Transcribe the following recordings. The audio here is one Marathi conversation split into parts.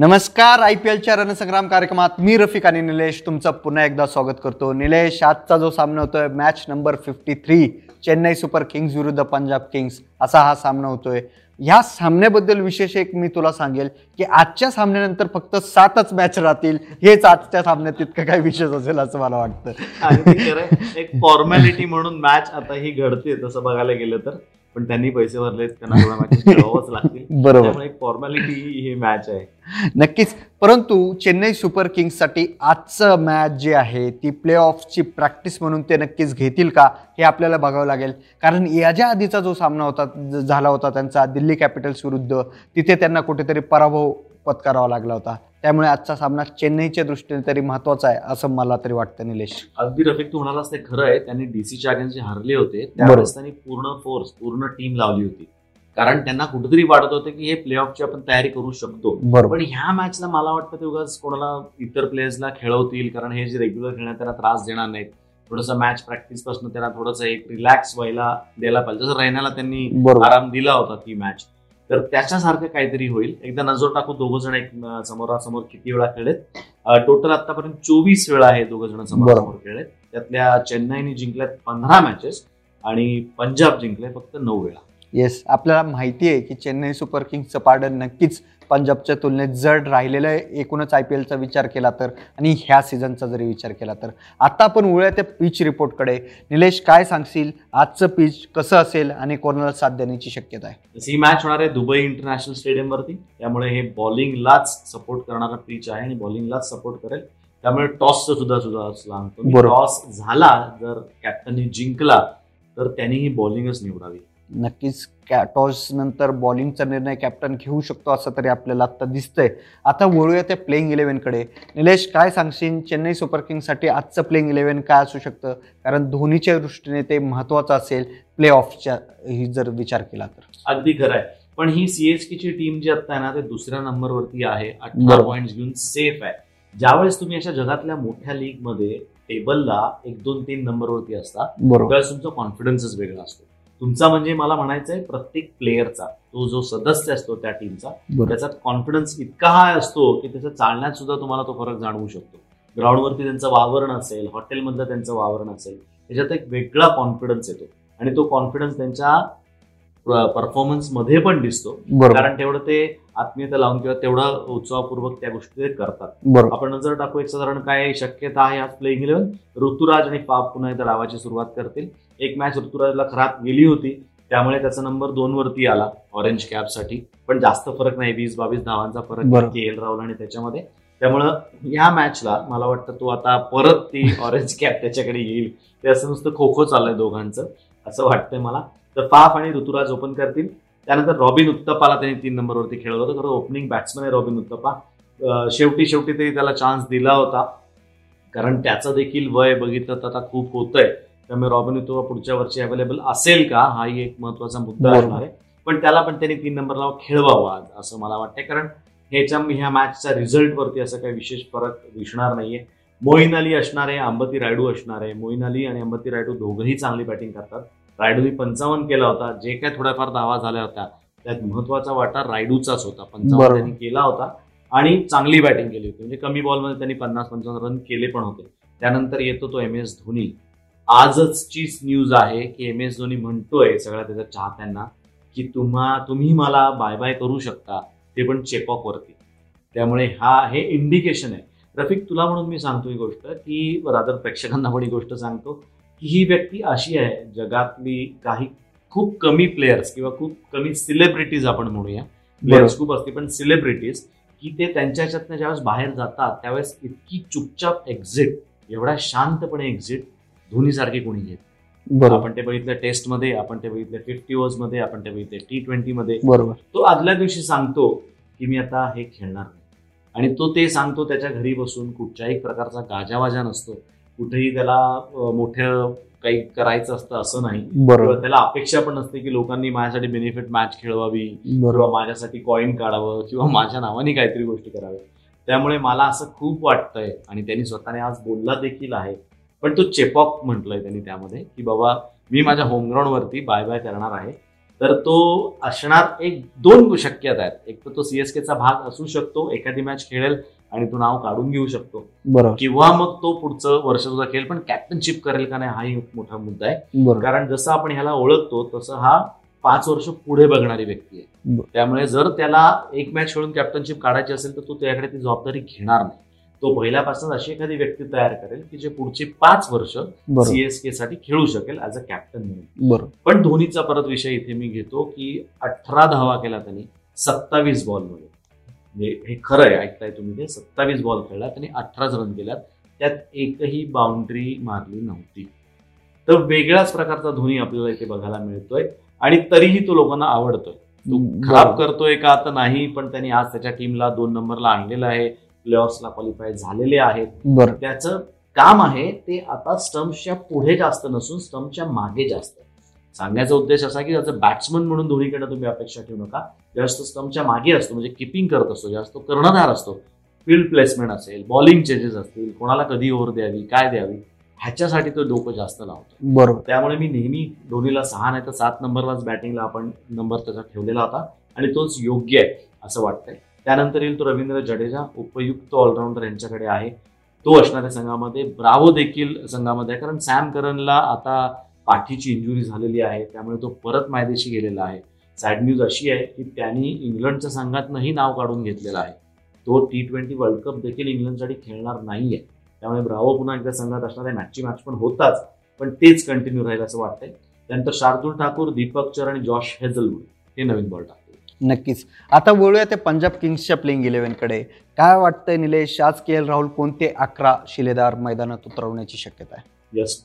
नमस्कार आय पी एलच्या रणसंग्राम कार्यक्रमात मी रफिक आणि निलेश तुमचं पुन्हा एकदा स्वागत करतो. निलेश आजचा जो सामना होतोय match number fifty three Chennai Super Kings विरुद्ध पंजाब किंग्स असा हा सामना होतोय. ह्या सामन्याबद्दल विशेष एक मी तुला सांगेल की आजच्या सामन्यानंतर फक्त सातच मॅच राहतील. हेच आजच्या सामन्यात तितकं काही विशेष असेल असं मला वाटतं. एक फॉर्मॅलिटी म्हणून मॅच आता ही घडते तसं बघायला गेलं तर. पण त्यांनी पैसे भरलेत त्यांना लागतील. बरोबर. एक फॉर्मॅलिटी ही मॅच आहे. नक्कीच. परंतु चेन्नई सुपर किंग्ससाठी आजचं मॅच जे आहे ती प्ले ऑफची प्रॅक्टिस म्हणून ते नक्कीच घेतील का हे आपल्याला बघावं लागेल. कारण याच्या आधीचा जो सामना होता झाला होता त्यांचा दिल्ली कॅपिटल्स विरुद्ध तिथे त्यांना कुठेतरी पराभव पत्करावा लागला होता. त्यामुळे आजचा सामना चेन्नईच्या दृष्टीने तरी महत्त्वाचा आहे असं मला तरी वाटतं निलेश. अगदी रफिक तू म्हणालास ते खरं आहे. त्यांनी डीसीच्या अगेन्स्ट जे हरले होते त्यावेळेस त्यांनी पूर्ण फोर्स पूर्ण टीम लावली होती. कारण त्यांना कुठेतरी वाटत होतं की हे प्ले ऑफची आपण तयारी करू शकतो. पण ह्या मॅचला मला वाटतं ते उगाच कोणाला इतर प्लेयर्सला खेळवतील कारण हे जे रेग्युलर खेळण्यात त्यांना त्रास देणार नाहीत. थोडंसं मॅच प्रॅक्टिसपासून त्यांना थोडंसं एक रिलॅक्स व्हायला द्यायला पाहिजे. जसं रैनाला त्यांनी आराम दिला होता ती मॅच तर त्याच्यासारखं काहीतरी होईल. एकदा नजर टाकू दोघं जण एक समोरासमोर किती वेळा खेळलेत? टोटल आतापर्यंत चोवीस वेळा हे दोघं जण समोरासमोर खेळलेत. त्यातल्या चेन्नईने जिंकल्यात पंधरा मॅचेस आणि पंजाब जिंकले फक्त नऊ वेळा. येस आपल्याला माहिती आहे की चेन्नई सुपर किंग्सचं पार्डन नक्कीच पंजाबच्या तुलनेत जड राहिलेलं आहे. एकूणच आय पी एलचा विचार केला तर आणि ह्या सीझनचा जरी विचार केला तर. आता आपण वळूया त्या पिच रिपोर्टकडे निलेश काय सांगशील? आजचं पिच कसं असेल आणि कोणाला साथ देण्याची शक्यता आहे? ही मॅच होणार आहे दुबई इंटरनॅशनल स्टेडियम वरती. त्यामुळे हे बॉलिंगलाच सपोर्ट करणारा पिच आहे आणि बॉलिंगलाच सपोर्ट करेल. त्यामुळे टॉसचं सुद्धा सुद्धा. टॉस झाला जर कॅप्टननी जिंकला तर त्यांनी ही बॉलिंगच निवडावी. नक्कीच कॅ टॉस नंतर बॉलिंगचा निर्णय कॅप्टन घेऊ शकतो असं तरी आपल्याला आत्ता दिसतंय. आता वळूया त्या प्लेईंग इलेव्हनकडे निलेश काय सांगशील? चेन्नई सुपर किंग्ससाठी आजचं प्लेईंग इलेव्हन काय असू शकतं? कारण धोनीच्या दृष्टीने ते महत्त्वाचं असेल प्ले ऑफच्या ही जर विचार केला तर. अगदी खरं आहे. पण ही सीएचके ची टीम जी आता आहे ना ते दुसऱ्या नंबरवरती आहे. अठरा. पॉईंट घेऊन सेफ आहे. ज्यावेळेस तुम्ही अशा जगातल्या मोठ्या लीगमध्ये टेबलला एक दोन तीन नंबरवरती असता त्यावेळेस तुमचा कॉन्फिडन्सच वेगळा असतो. तुमचा म्हणजे मला म्हणायचं आहे प्रत्येक प्लेअरचा तो जो सदस्य असतो त्या टीमचा त्याचा कॉन्फिडन्स इतका हाय असतो की त्याच्या चालण्यात सुद्धा तुम्हाला तो फरक जाणवू शकतो. ग्राउंडवरती त्यांचं वावरण असेल हॉटेलमधलं त्यांचं वावरण असेल त्याच्यात एक वेगळा कॉन्फिडन्स येतो. आणि तो कॉन्फिडन्स त्यांच्या परफॉर्मन्समध्ये पण दिसतो. कारण तेवढं ते आत्मीयता लावून किंवा तेवढं उत्साहपूर्वक त्या गोष्टी ते करतात. आपण नजर टाकू एक साधारण काय शक्यता आहे आज प्लेइंग इलेव्हन ऋतुराज आणि पाप पुन्हा एकदा डावाची सुरुवात करतील. एक मॅच ऋतुराजला खराब गेली होती. त्यामुळे त्याचा नंबर दोन वरती आला ऑरेंज कॅपसाठी पण जास्त फरक नाही वीस बावीस धावांचा फरक. के एल राहुल आणि त्याच्यामध्ये. त्यामुळं या मॅचला मला वाटतं तो आता परत ती ऑरेंज कॅप त्याच्याकडे येईल. ते असं नुसतं खो खो चाललंय दोघांचं. असं वाटतंय मला. तर पाफ आणि ऋतुराज ओपन करतील. त्यानंतर रॉबिन उत्तपाला त्यांनी तीन नंबरवरती खेळवलं होतं. खरं ओपनिंग बॅट्समन आहे रॉबिन उत्तपा अं, शेवटी शेवटी तरी त्याला चान्स दिला होता. कारण त्याचं देखील वय बघितलं तर आता खूप होतंय. त्यामुळे रॉबिन उत्तपा पुढच्या वर्षी अवेलेबल असेल का? हाही एक महत्त्वाचा मुद्दा. असणार आहे. पण त्याला पण त्यांनी तीन नंबरला खेळवावं आज असं मला वाटतंय. कारण ह्याच्या ह्या मॅचच्या रिझल्टवरती असं काही विशेष फरक दिसणार नाहीये. मोईन अली असणार आहे अंबती रायडू असणार आहे. मोईन अली आणि अंबती रायडू दोघंही चांगली बॅटिंग करतात. रायडूनी पंचावन्न केला होता. जे काय थोड्याफार धावा झाल्या होत्या त्यात महत्त्वाचा वाटा रायडूचाच होता. पंचावन्न. त्यांनी केला होता. आणि चांगली बॅटिंग केली होती. म्हणजे कमी बॉलमध्ये त्यांनी पन्नास पंचावन्न रन केले पण होते. त्यानंतर येतो तो एम एस धोनी. आजचीच न्यूज आहे की एम एस धोनी म्हणतोय सगळ्या त्याच्या चाहत्यांना की तुम्हा तुम्ही मला बाय बाय करू शकता. ते पण चेपॉक वरती. त्यामुळे हा हे इंडिकेशन आहे. रफिक तुला म्हणून मी सांगतो ही गोष्ट की रादर प्रेक्षकांना पण ही गोष्ट सांगतो. की ही व्यक्ती अशी आहे जगातली काही खूप कमी प्लेयर्स किंवा खूप कमी सिलेब्रिटीज आपण म्हणूया. प्लेयर्स खूप असते पण सिलेब्रिटीज की ते त्यांच्या ह्याच्यातनं ज्यावेळेस बाहेर जातात त्यावेळेस इतकी चुपचाप एक्झिट एवढ्या शांतपणे एक्झिट धोनीसारखे कोणी घेत आपण ते बघितलं टेस्टमध्ये आपण ते बघितलं फिफ्टी मध्ये आपण ते बघितले टी ट्वेंटीमध्ये बरोबर. तो आदल्या दिवशी सांगतो की मी आता हे खेळणार नाही. आणि तो ते सांगतो त्याच्या घरी बसून कुठच्याही प्रकारचा गाजावाजा नसतो. कुठेही त्याला मोठं काही करायचं असतं असं नाही. बरोबर. त्याला अपेक्षा पण नसते की लोकांनी माझ्यासाठी बेनिफिट मॅच खेळवावी किंवा माझ्यासाठी कॉईन काढावं किंवा माझ्या नावाने काहीतरी गोष्टी कराव्या त्यामुळे मला असं खूप वाटतंय आणि त्यांनी स्वतःने आज बोलला देखील आहे. पण तो चेपॉक म्हटलंय त्यांनी त्यामध्ये की बाबा मी माझ्या होमग्राऊंडवरती बाय बाय करणार आहे. तर तो असणार एक दोन शक्यता आहेत. एक तर तो सीएसकेचा भाग असू शकतो एखादी मॅच खेळेल आणि तो नाव काढून घेऊ शकतो. बरोबर. किंवा मग तो पुढचं वर्ष सुद्धा खेळेल पण कॅप्टनशिप करेल का नाही हाही एक मोठा मुद्दा आहे. कारण जसं आपण ह्याला ओळखतो तसं हा पाच वर्ष पुढे बघणारी व्यक्ती आहे. त्यामुळे जर त्याला एक मॅच खेळून कॅप्टनशिप काढायची असेल तर तो त्याकडे ती जबाबदारी घेणार नाही. तो पहिल्यापासून अशी एखादी व्यक्ती तयार करेल की जे पुढची पाच वर्ष सीएसके साठी खेळू शकेल ऍज अ कॅप्टन म्हणून. पण धोनीचा परत विषय इथे मी घेतो की अठरा धावा केला त्यांनी सत्तावीस बॉलमध्ये म्हणजे हे खरं आहे ऐकताय तुम्ही ते सत्तावीस बॉल खेळला त्यांनी अठराच रन केल्यात. त्यात एकही बाउंड्री मारली नव्हती. तर वेगळ्याच प्रकारचा धोनी आपल्याला इथे बघायला मिळतोय आणि तरीही तो लोकांना आवडतोय. तो खराब. करतोय का आता नाही पण त्यांनी आज त्याच्या टीमला दोन नंबरला आणलेलं आहे. प्लेऑफ्सला क्वालिफाय झालेले आहेत. त्याचं काम आहे ते आता स्टम्पच्या पुढे जास्त नसून स्टम्पच्या मागे जास्त. सांगण्याचा उद्देश असा की त्याचं बॅट्समन म्हणून धोनीकडे तुम्ही अपेक्षा ठेवू नका. ज्यावेळेस तो स्टम्पच्या मागे असतो म्हणजे किपिंग करत असतो ज्यावेळेस तो कर्णधार असतो फील्ड प्लेसमेंट असेल बॉलिंग चेंजेस असतील कोणाला कधी ओव्हर द्यावी काय द्यावी ह्याच्यासाठी तो डोकं जास्त लावतो. बरोबर. त्यामुळे मी नेहमी धोनीला सहा नाही तर सात नंबरलाच बॅटिंगला आपण नंबर त्याचा ठेवलेला होता. आणि तोच योग्य आहे असं वाटतंय. त्यानंतर येईल तो रवींद्र जडेजा उपयुक्त ऑलराऊंडर यांच्याकडे आहे. तो असणाऱ्या संघामध्ये ब्रावो देखील संघामध्ये आहे. कारण सॅम करनला आता पाठीची इंजुरी झालेली आहे. त्यामुळे तो परत मायदेशी गेलेला आहे. सॅड न्यूज अशी आहे की त्यांनी इंग्लंडच्या संघातनंही नाव काढून घेतलेलं आहे. तो टी ट्वेंटी वर्ल्ड कप देखील इंग्लंडसाठी खेळणार नाही आहे त्यामुळे ब्रावो पुन्हा एकदा संघात असणार आहे. मॅचची मॅच पण होताच. पण तेच कंटिन्यू राहील असं वाटतंय. त्यानंतर शार्दुल ठाकूर दीपक चर आणि जॉश हेझलवूड हे नवीन बॉल टाकतील नक्कीच. आता वळूया ते पंजाब किंग्सच्या प्लेइंग इलेव्हनकडे काय वाटतंय निलेश? आज के एल राहुल कोणते अकरा शिलेदार मैदानात उतरवण्याची शक्यता आहे? यस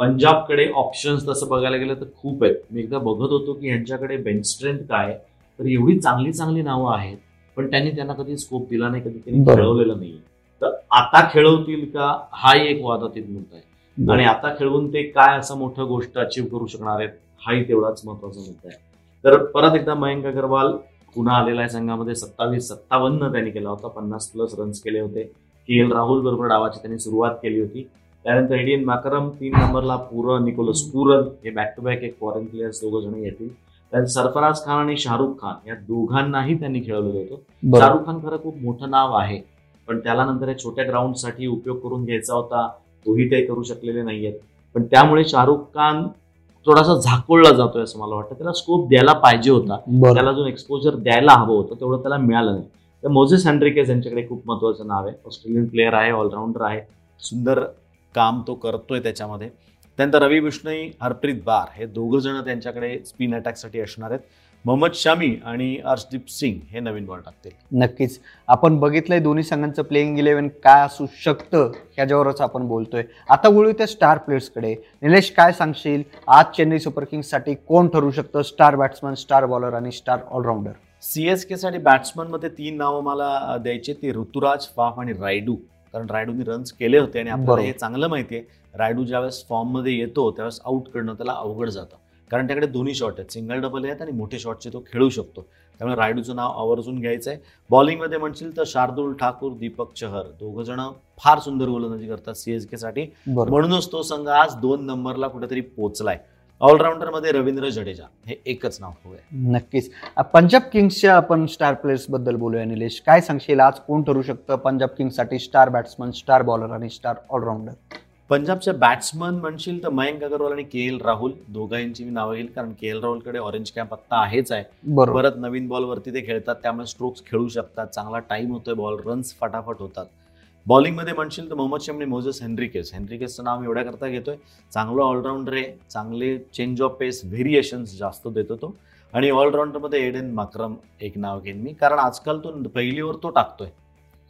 पंजाबकडे ऑप्शन्स तसं बघायला गेलं तर खूप आहेत. मी एकदा बघत होतो की यांच्याकडे बेंच स्ट्रेंथ काय. तर एवढी चांगली चांगली नावं आहेत पण त्यांनी त्यांना कधी स्कोप दिला नाही कधी त्यांनी. खेळवलेलं नाही तर आता खेळवतील का? हाही एक वादातीत मुद्दा आहे. आणि आता खेळवून ते काय असं मोठं गोष्ट अचीव्ह करू शकणार आहेत हाही तेवढाच महत्त्वाचा मुद्दा आहे. तर परत एकदा मयंक अग्रवाल पुन्हा आलेला आहे संघामध्ये. सत्तावीस सत्तावन्न त्यांनी केला होता. पन्नास प्लस रन्स केले होते. के एल राहुल बरोबर डावाची त्यांनी सुरुवात केली होती. त्यानंतर एडियन मॅकरम तीन नंबरला पुरन निकोलस पुरन हे बॅक टू बॅक एक फॉरेन प्लेयर्स दोघं जण येतील. त्यानंतर सरफराज खान आणि शाहरुख खान या दोघांनाही त्यांनी खेळवलेलं होतं. शाहरुख खान खरं खूप मोठं नाव आहे. पण त्याला नंतर या छोट्या ग्राउंडसाठी उपयोग करून घ्यायचा होता. तोही ते करू शकलेले नाहीयेत. पण त्यामुळे शाहरुख खान थोडासा झाकोळला जातोय असं मला वाटतं. त्याला स्कोप द्यायला पाहिजे होता. त्याला जो एक्सपोजर द्यायला हवं होतं तेवढं त्याला मिळालं नाही. तर मोझेस हँड्रिकेस यांच्याकडे खूप महत्वाचं नाव आहे. ऑस्ट्रेलियन प्लेअर आहे ऑलराऊंडर आहे. सुंदर काम तो करतोय त्याच्यामध्ये. त्यानंतर रवी बिष्णई हरप्रीत बार हे दोघं जण त्यांच्याकडे स्पिन अटॅकसाठी असणार आहेत. मोहम्मद शमी आणि अर्शदीप सिंग हे नवीन बॉल टाकतील. नक्कीच. आपण बघितलंय दोन्ही संघांचं प्लेइंग इलेव्हन काय असू शकतं ह्याच्यावरच आपण बोलतोय. आता वळू त्या स्टार प्लेयर्सकडे निलेश काय सांगशील? आज चेन्नई सुपर किंग्ससाठी कोण ठरू शकतं? स्टार बॅट्समन स्टार बॉलर आणि स्टार ऑलराऊंडर सी एस केसाठी बॅट्समनमध्ये तीन नावं मला द्यायची ती ऋतुराज फाफ आणि रायडू. कारण रायडूने रन्स केले होते आणि आपल्याला. हे चांगलं माहिती आहे रायडू ज्यावेळेस फॉर्ममध्ये येतो त्यावेळेस आउट करणं त्याला अवघड जातं. कारण त्याकडे दोन्ही शॉट आहेत. सिंगल डबल आहेत आणि मोठे शॉटचे तो खेळू शकतो. त्यामुळे रायडूचं नाव आवर्जून घ्यायचं आहे बॉलिंगमध्ये म्हणशील तर शार्दुल ठाकूर दीपक चहर दोघं जण फार सुंदर गोलंदाजी करतात सीएसके साठी. बरोबर. म्हणूनच तो संघ आज दोन नंबरला कुठेतरी पोहोचलाय ऑलराऊंडरमध्ये रवींद्र जडेजा. हे एकच नाव हवंय. नक्कीच. पंजाब किंग्सच्या आपण स्टार प्लेयर्सबद्दल बोलूया निलेश. काय सांगशील? आज कोण ठरू शकतं पंजाब किंग्ससाठी स्टार बॅट्समन स्टार बॉलर आणि स्टार ऑलराऊंडर पंजाबच्या बॅट्समन म्हणशील तर मयंक अगरवाल आणि के एल राहुल. दोघांची मी नावं घेईल कारण के एल राहुलकडे ऑरेंज कॅम्प आत्ता आहेच आहे. बरोबर. परत नवीन बॉलवरती ते खेळतात त्यामुळे स्ट्रोक्स खेळू शकतात. चांगला टाइम होतोय बॉल रन्स फटाफट होतात. बॉलिंगमध्ये म्हणशील तर मोहम्मद शमी आणि मोझस हेनरिकेस हेनरिकेसचं नाव मी एवढ्या करता घेतोय. चांगलं ऑलराऊंडर आहे चांगले चेंज ऑफ पेस व्हेरिएशन्स जास्त देतो तो. आणि ऑलराऊंडरमध्ये एडन माक्रम एक नाव घेईन मी. कारण आजकाल तो पहिलीवर तो टाकतोय.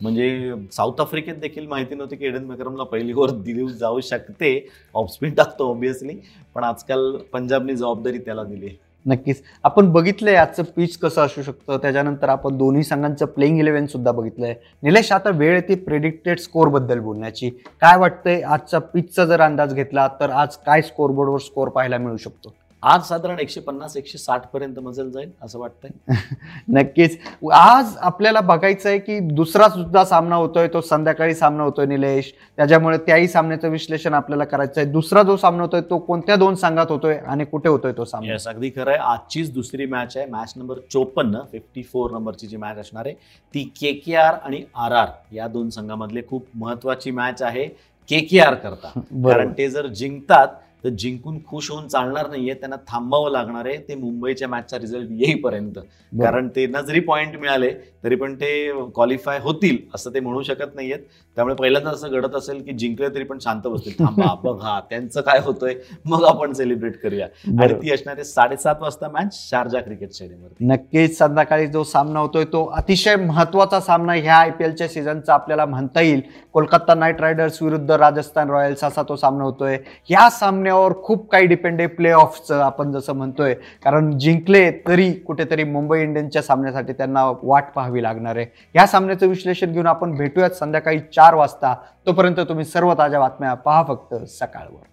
म्हणजे साऊथ आफ्रिकेत देखील माहिती नव्हती की एडन मेकरमला पहिली ओव्हर दिली जाऊ शकते. ऑफस्पिन टाकतो ऑब्विसली पण आजकाल पंजाबने जबाबदारी त्याला दिली. नक्कीच. आपण बघितलंय आजचं पिच कसं असू शकतं. त्याच्यानंतर आपण दोन्ही संघांचं प्लेइंग इलेव्हन सुद्धा बघितलंय. निलेश आता वेळ येते प्रेडिक्टेड स्कोरबद्दल बोलण्याची. काय वाटतंय आजचा पिचचा जर अंदाज घेतला तर आज काय स्कोरबोर्डवर स्कोर पाहायला मिळू शकतो? आज साधारण एकशे पन्नास एकशे साठ पर्यंत मजल जाईल असं वाटतंय. नक्कीच. आज आपल्याला बघायचं आहे की दुसरा सुद्धा सामना होतोय तो संध्याकाळी सामना होतोय निलेश. त्याच्यामुळे त्याही सामन्याचं विश्लेषण आपल्याला करायचं आहे. दुसरा जो सामना होतोय तो कोणत्या दोन संघात होतोय आणि कुठे होतोय तो सामना? अगदी खरं आहे. आजचीच दुसरी मॅच आहे. मॅच नंबर चोपन्न फिफ्टी फोर नंबरची जी मॅच असणार आहे ती के के आर आणि आर आर या दोन संघामधले खूप महत्वाची मॅच आहे. के के आर करता. कारण ते जर जिंकतात तर जिंकून खुश होऊन चालणार नाहीये त्यांना थांबावं लागणार आहे. ते मुंबईच्या मॅचचा रिझल्ट येईपर्यंत. कारण त्यांना जरी पॉईंट मिळाले तरी पण ते क्वालिफाय होतील असं ते म्हणू शकत नाहीयेत. त्यामुळे पहिल्यांदा असं घडत असेल की जिंकले तरी पण शांत बसतील. थांबा बघा त्यांचं काय होतंय मग आपण सेलिब्रेट करूया. आणि. ती असणार आहे साडेसात वाजता मॅच शारजा क्रिकेट स्टेडियमवरती नक्कीच संध्याकाळी जो सामना होतोय तो अतिशय महत्त्वाचा सामना ह्या आय पी एलच्या सीझनचा आपल्याला म्हणता येईल. कोलकाता नाईट रायडर्स विरुद्ध राजस्थान रॉयल्स असा तो सामना होतोय. या सामन्यावर खूप काही डिपेंड आहे प्ले ऑफचं आपण जसं म्हणतोय. कारण जिंकले तरी कुठेतरी मुंबई इंडियन्सच्या सामन्यासाठी त्यांना वाट पाहावी लागणार आहे. या सामन्याचं विश्लेषण घेऊन आपण भेटूयात संध्याकाळी चार वाजता. तोपर्यंत तुम्ही सर्व ताज्या बातम्या पहा फक्त सकाळवर.